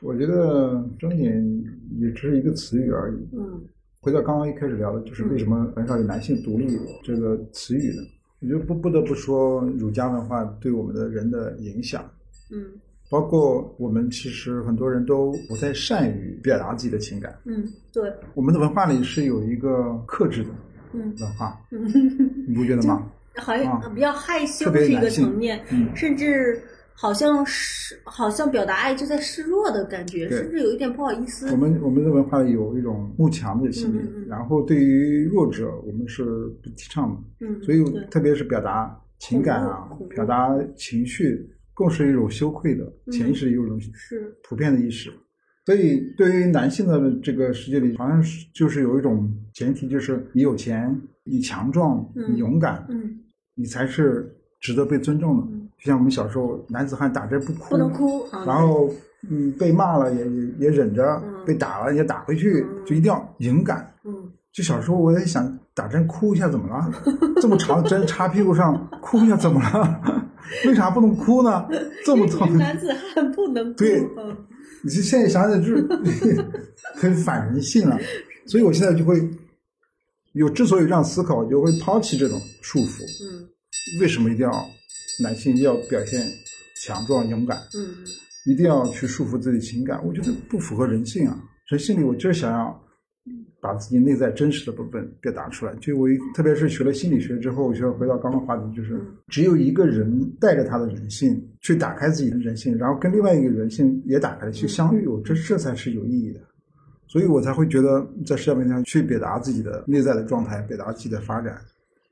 我觉得中年也只是一个词语而已。嗯回到刚刚一开始聊的，就是为什么很少有男性独立这个词语呢？我觉得不不得不说儒家文化对我们的人的影响，嗯包括我们其实很多人都不太善于表达自己的情感。嗯，对，我们的文化里是有一个克制的嗯文化，嗯。你不觉得吗？好像啊比较害羞特别是一个层面，嗯甚至好像是好像表达爱就在示弱的感觉，甚至有一点不好意思。我们我们的文化里有一种慕强的心理，然后对于弱者我们是不提倡的。嗯，所以特别是表达情感啊表达情绪，更是一种羞愧的嗯潜意识，有一种是普遍的意识。所以，对于男性的这个世界里，好像是就是有一种前提，就是你有钱，你强壮，嗯你勇敢，嗯你才是值得被尊重的。嗯就像我们小时候，男子汉打针不哭，不能哭啊，然后嗯被骂了也也也忍着，嗯被打了也打回去，嗯就一定要勇敢。嗯就小时候我在想，打针哭一下怎么了？这么长的针插屁股上，哭一下怎么了？为啥不能哭呢？这么痛因为，男子汉不能哭，对嗯你这现在想想就是 很反人性了。所以我现在就会有之所以这样思考，我就会抛弃这种束缚。嗯为什么一定要男性要表现强壮勇敢，嗯一定要去束缚自己情感？我觉得不符合人性啊！人性里我就是想要把自己内在真实的部分表达出来。就我特别是学了心理学之后，我觉得回到刚刚话题，就是嗯只有一个人带着他的人性去打开自己的人性，然后跟另外一个人性也打开了去相遇，我这这才是有意义的。所以我才会觉得在社交媒体上去表达自己的内在的状态，表达自己的发展。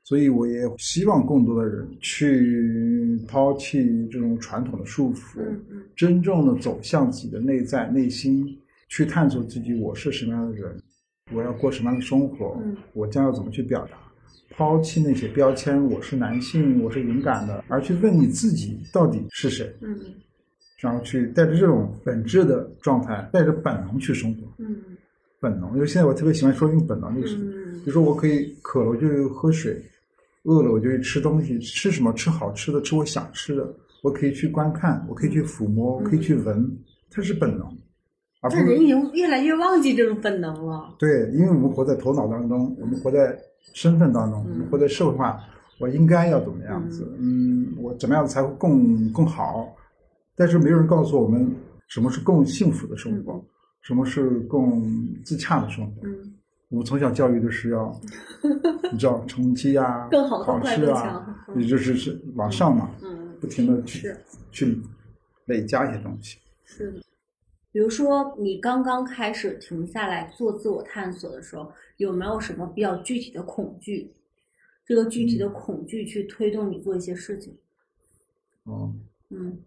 所以我也希望更多的人去抛弃这种传统的束缚，真正的走向自己的内在内心，去探索自己我是什么样的人，我要过什么样的生活，嗯我将要怎么去表达。抛弃那些标签，我是男性，我是勇敢的，而去问你自己到底是谁，嗯然后去带着这种本质的状态，带着本能去生活。嗯本能，因为现在我特别喜欢说用本能这个事情。嗯比如说，我可以渴了我就去喝水，饿了我就去吃东西，吃什么？吃好吃的，吃我想吃的。我可以去观看，我可以去抚摸，我可以去闻，它是本能，而不是人已经越来越忘记这种本能了。对，因为我们活在头脑当中，我们活在身份当中，我们活在社会化，我应该要怎么样子？嗯，我怎么样子才会更更好？但是没有人告诉我们什么是更幸福的生活，什么是更自洽的生活。嗯我们从小教育的是要，你知道成绩啊，更好更快更考试啊也就是是往上嘛，嗯，不停的去去累加一些东西。是的。比如说，你刚刚开始停下来做自我探索的时候，有没有什么比较具体的恐惧？这个具体的恐惧去推动你做一些事情。哦、嗯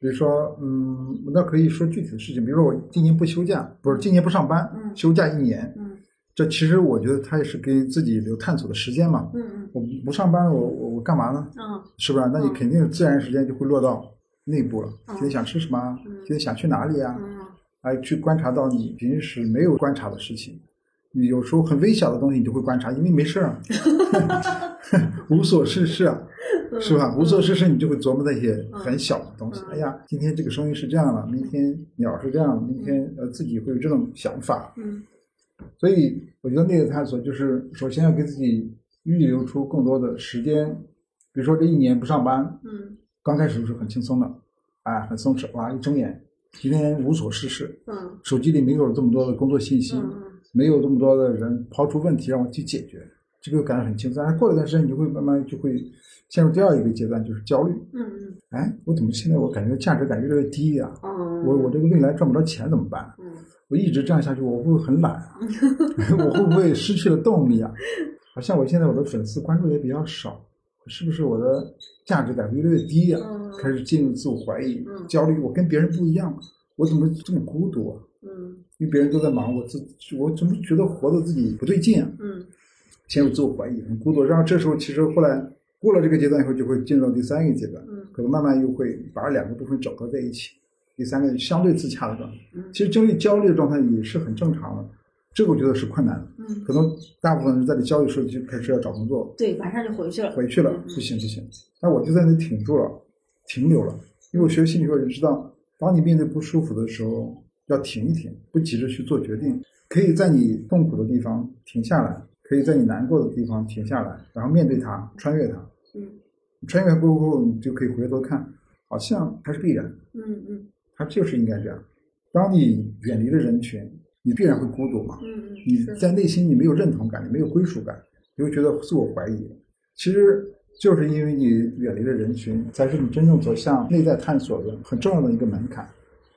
比如说，嗯，那可以说具体的事情，比如说我今年不休假，不是今年不上班，嗯休假一年，嗯这其实我觉得它也是给自己留探索的时间嘛。嗯嗯我不上班，我我我干嘛呢？嗯是不是？那你嗯肯定自然时间就会落到内部了。嗯今天想吃什么今天想去哪里啊？嗯来去观察到你平时没有观察的事情。你有时候很微小的东西，你就会观察，因为没事儿啊，无所事事啊，是吧？无所事事，你就会琢磨那些很小的东西。嗯哎呀，今天这个声音是这样了，明天鸟是这样的，明天呃自己会有这种想法。嗯所以我觉得内在探索就是首先要给自己预留出更多的时间，比如说这一年不上班，嗯刚开始是很轻松的，哎，很松弛，哇，一睁眼，今天无所事事，嗯手机里没有这么多的工作信息，嗯没有这么多的人抛出问题让我去解决，这个感觉很轻松。但是过了一段时间，你就会慢慢就会陷入第二一个阶段，就是焦虑。嗯嗯哎，我怎么现在我感觉价值感越来越低呀、嗯，我我这个未来赚不着钱怎么办？嗯我一直这样下去，我会不会很懒啊？我会不会失去了动力啊？好像我现在我的粉丝关注也比较少，是不是我的价值感越来越低呀、嗯开始进入自我怀疑、嗯焦虑，我跟别人不一样，我怎么这么孤独啊？嗯因为别人都在忙，我自我怎么觉得活得自己不对劲啊？嗯陷入自我怀疑，很孤独。然后这时候其实后来过了这个阶段以后，就会进入到第三个阶段，嗯可能慢慢又会把两个部分整合在一起。第三个相对自洽的状态，嗯其实经历焦虑的状态也是很正常的，这个我觉得是困难的。嗯，可能大部分人在你焦虑的时候就开始要找工作，对，马上就回去了。回去了，嗯不行不行，那我就在那里挺住了，停留了。因为我学心理学，我就知道，当你面对不舒服的时候，要停一停，不急着去做决定，可以在你痛苦的地方停下来，可以在你难过的地方停下来，然后面对它，穿越它。嗯穿越过后，你就可以回头看，好像它是必然，嗯嗯它就是应该这样。当你远离了人群，你必然会孤独嘛。嗯嗯，你在内心你没有认同感，你没有归属感，你会觉得自我怀疑。其实就是因为你远离了人群，才是你真正走向内在探索的很重要的一个门槛。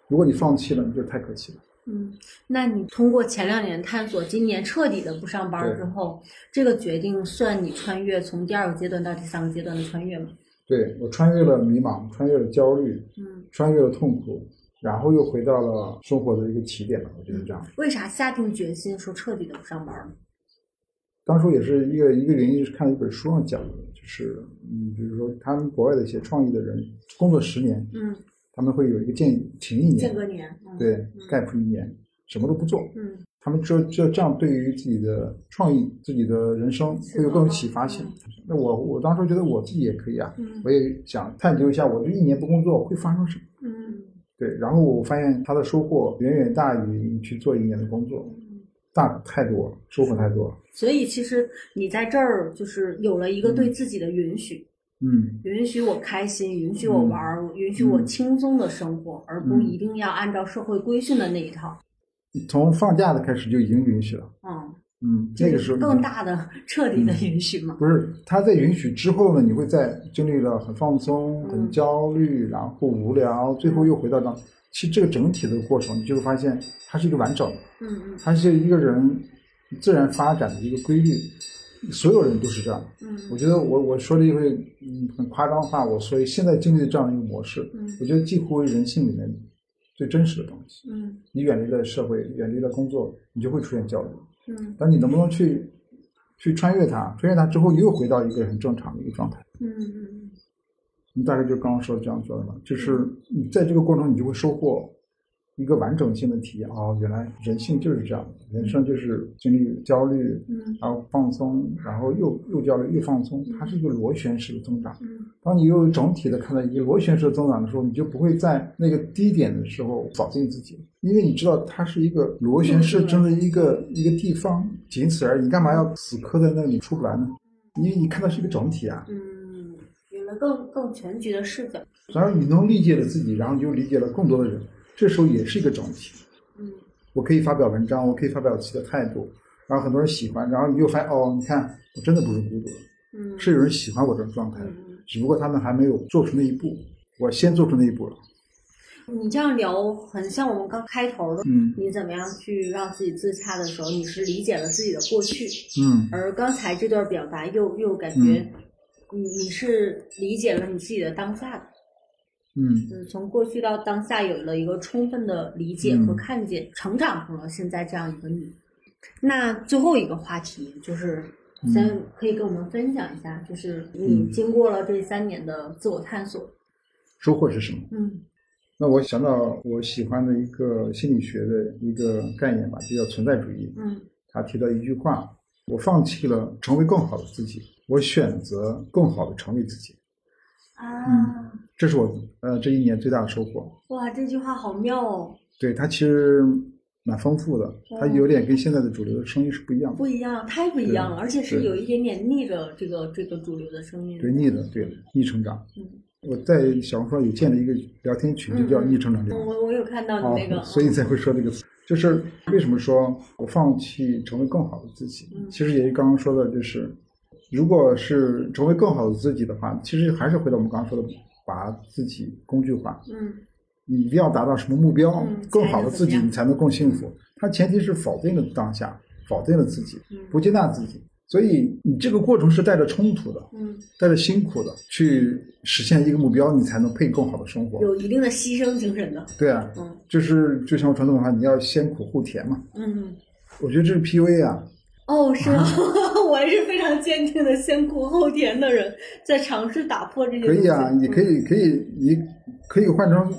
如果你放弃了，你就是太可惜了。嗯，那你通过前两年探索，今年彻底的不上班对之后，这个决定算你穿越从第二个阶段到第三个阶段的穿越吗？对我穿越了迷茫，穿越了焦虑，嗯，穿越了痛苦，然后又回到了生活的一个起点了。我觉得这样。为啥下定决心说彻底的不上班呢？当初也是一个一个原因，是看了一本书上讲的，就是嗯，比如说他们国外的一些创意的人，工作十年，嗯，他们会有一个建议停一年间，隔年。嗯、对，gap 一年，什么都不做。嗯他们这这这样对于自己的创意、自己的人生会有更有启发性。那我我当时觉得我自己也可以啊，嗯我也想探究一下，我这一年不工作会发生什么。嗯对，然后我发现他的收获远远大于你去做一年的工作，大太多了，收获太多了。所以其实你在这儿就是有了一个对自己的允许，嗯，允许我开心，允许我玩儿，允许我嗯轻松的生活，而不嗯一定要按照社会规训的那一套。从放假的开始就已经允许了。嗯，嗯，那个时候更大的、彻底的允许嘛？不是他在允许之后呢，你会在经历了很放松、嗯很焦虑，然后无聊，最后又回到当。其实这个整体的过程，你就会发现它是一个完整的，嗯嗯它是一个人自然发展的一个规律。所有人都是这样。嗯我觉得我我说了一回嗯很夸张的话，我所以现在经历的这样的一个模式，嗯我觉得几乎为人性里面最真实的东西。嗯你远离了社会，远离了工作，你就会出现焦虑。嗯。但你能不能去去穿越它，穿越它之后又回到一个很正常的一个状态。嗯嗯嗯。你大概就刚刚说的这样做的嘛，就是你在这个过程中你就会收获一个完整性的体验。哦，原来人性就是这样的，人生就是经历焦虑，嗯然后放松，然后又又焦虑又放松，它是一个螺旋式的增长。嗯当你又整体的看到一个螺旋式的增长的时候，你就不会在那个低点的时候否定自己，因为你知道它是一个螺旋式增的一个一个地方，仅此而已。你干嘛要死磕在那里出不来呢？因为你看到是一个整体啊。嗯，有了更更全局的视角。然后你能理解了自己，然后你就理解了更多的人，这时候也是一个整体。嗯我可以发表文章，我可以发表自己的态度，然后很多人喜欢，然后你又发现哦，你看我真的不是孤独的，嗯，是有人喜欢我这种状态只不过他们还没有做出那一步，我先做出那一步了。你这样聊很像我们刚开头的，嗯你怎么样去让自己自洽的时候，你是理解了自己的过去，嗯而刚才这段表达又又感觉你你是理解了你自己的当下的，嗯就是从过去到当下有了一个充分的理解和看见，成长成了现在这样一个你。那最后一个话题就是。先可以跟我们分享一下，就是你嗯经过了这三年的自我探索，收获是什么？嗯那我想到我喜欢的一个心理学的一个概念吧，就叫存在主义。嗯他提到一句话：我放弃了成为更好的自己，我选择更好的成为自己。啊，这是我呃这一年最大的收获。哇，这句话好妙哦，对它其实蛮丰富的，它有点跟现在的主流的声音是不一样的。不一样，太不一样了，而且是有一点点逆着这个这个主流的声音。对逆的，对，逆成长。嗯我在小红书上有建了一个聊天群，就叫逆成长。我我有看到你那个，哦，所以才会说这个词。就是为什么说我放弃成为更好的自己？嗯其实也刚刚说的，就是如果是成为更好的自己的话，其实还是回到我们刚刚说的，把自己工具化。嗯你一定要达到什么目标，嗯更好的自己，你才能更幸福。它前提是否定了当下，否定了自己，嗯不接纳自己。所以你这个过程是带着冲突的，嗯，带着辛苦的去实现一个目标，你才能配更好的生活。有一定的牺牲精神的。对啊，嗯就是就像传统文化，你要先苦后甜嘛。嗯，我觉得这是 PUA 啊，哦，是吗？我还是非常坚定的先苦后甜的人，在尝试打破这些。可以啊，你可。以可以你可以换成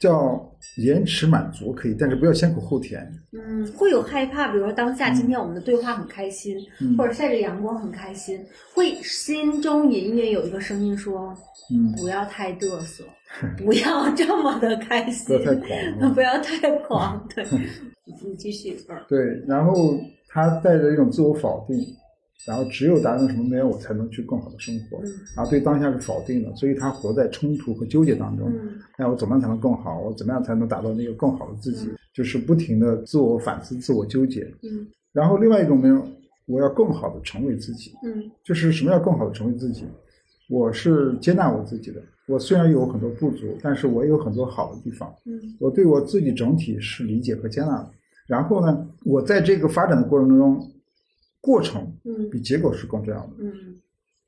叫延迟满足，可以，但是不要先苦后甜。嗯，会有害怕，比如说当下今天我们的对话很开心，嗯或者晒着阳光很开心，会心中隐隐有一个声音说：嗯，不要太嘚瑟，不要这么的开心不心，要太狂。不要太狂。对，你继续。嗯对，然后他带着一种自我否定，然后只有达成什么没有，我才能去更好的生活。嗯然后对当下是否定的，所以他活在冲突和纠结当中。嗯哎，我怎么样才能更好？我怎么样才能达到那个更好的自己？嗯就是不停的自我反思、自我纠结。嗯然后另外一种呢，我要更好的成为自己。嗯就是什么叫更好的成为自己？我是接纳我自己的。我虽然有很多不足，但是我也有很多好的地方。嗯我对我自己整体是理解和接纳的。然后呢，我在这个发展的过程中，过程嗯比结果是更重要的，嗯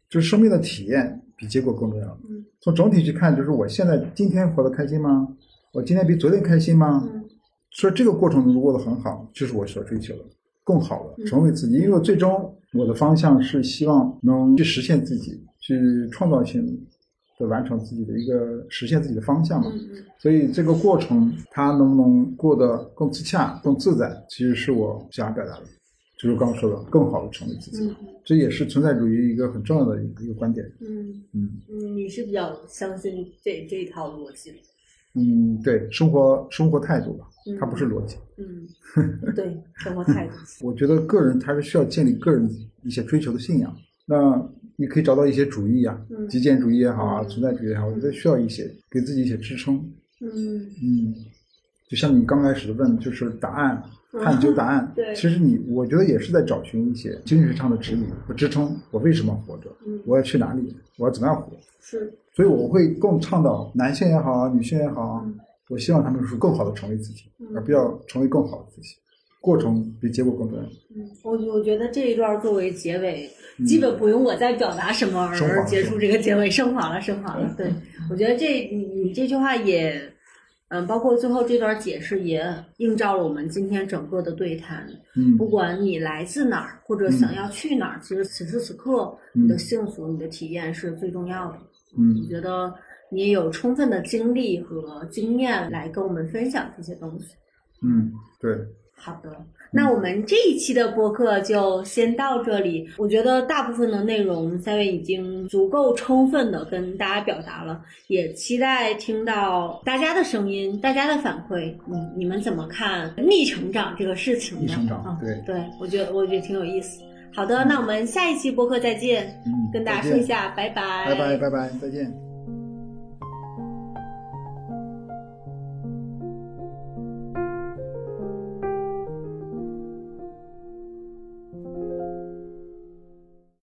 就是生命的体验比结果更重要的。嗯从整体去看，就是我现在今天活得开心吗？我今天比昨天开心吗？嗯所以这个过程如果过得很好，就是我所追求的，更好嗯的成为自己。因为我最终我的方向是希望能去实现自己，去创造性的完成自己的一个实现自己的方向嘛。嗯所以这个过程它能不能过得更自洽、更自在，其实是我想表达的，就是刚刚说的更好的成为自己。嗯这也是存在主义一个很重要的一个观点。嗯嗯嗯，你是比较相信这这一套逻辑的。嗯，对，生活生活态度吧，它不是逻辑。嗯，对，生活态度。我觉得个人还是需要建立个人一些追求的信仰。那你可以找到一些主义啊，嗯极简主义也好啊，嗯存在主义也好，我觉得需要一些给自己一些支撑。嗯嗯，就像你刚开始问，就是答案，探究答案。对其实你我觉得也是在找寻一些精神上的指引和支撑。我为什么活着？嗯，我要去哪里？我要怎么样活？是所以我会更倡导男性也好啊，女性也好啊，嗯我希望他们是更好的成为自己，嗯而不要成为更好的自己。过程比结果更重要。嗯，我我觉得这一段作为结尾，基本不用我再表达什么而结束这个结尾，升华了，升华了。对，我觉得这你你这句话也嗯，包括最后这段解释也映照了我们今天整个的对谈。嗯不管你来自哪儿，或者想要去哪儿，其实此时此刻你的幸福、你的体验是最重要的。嗯我觉得你也有充分的经历和经验来跟我们分享这些东西。嗯，对，好的，那我们这一期的播客就先到这里。我觉得大部分的内容三位已经足够充分的跟大家表达了，也期待听到大家的声音、大家的反馈。嗯，你们怎么看逆成长这个事情呢？逆成长啊对对，我觉得我觉得挺有意思。好的，那我们下一期播客再见，嗯，跟大家说一下，拜拜，拜拜拜拜，再见。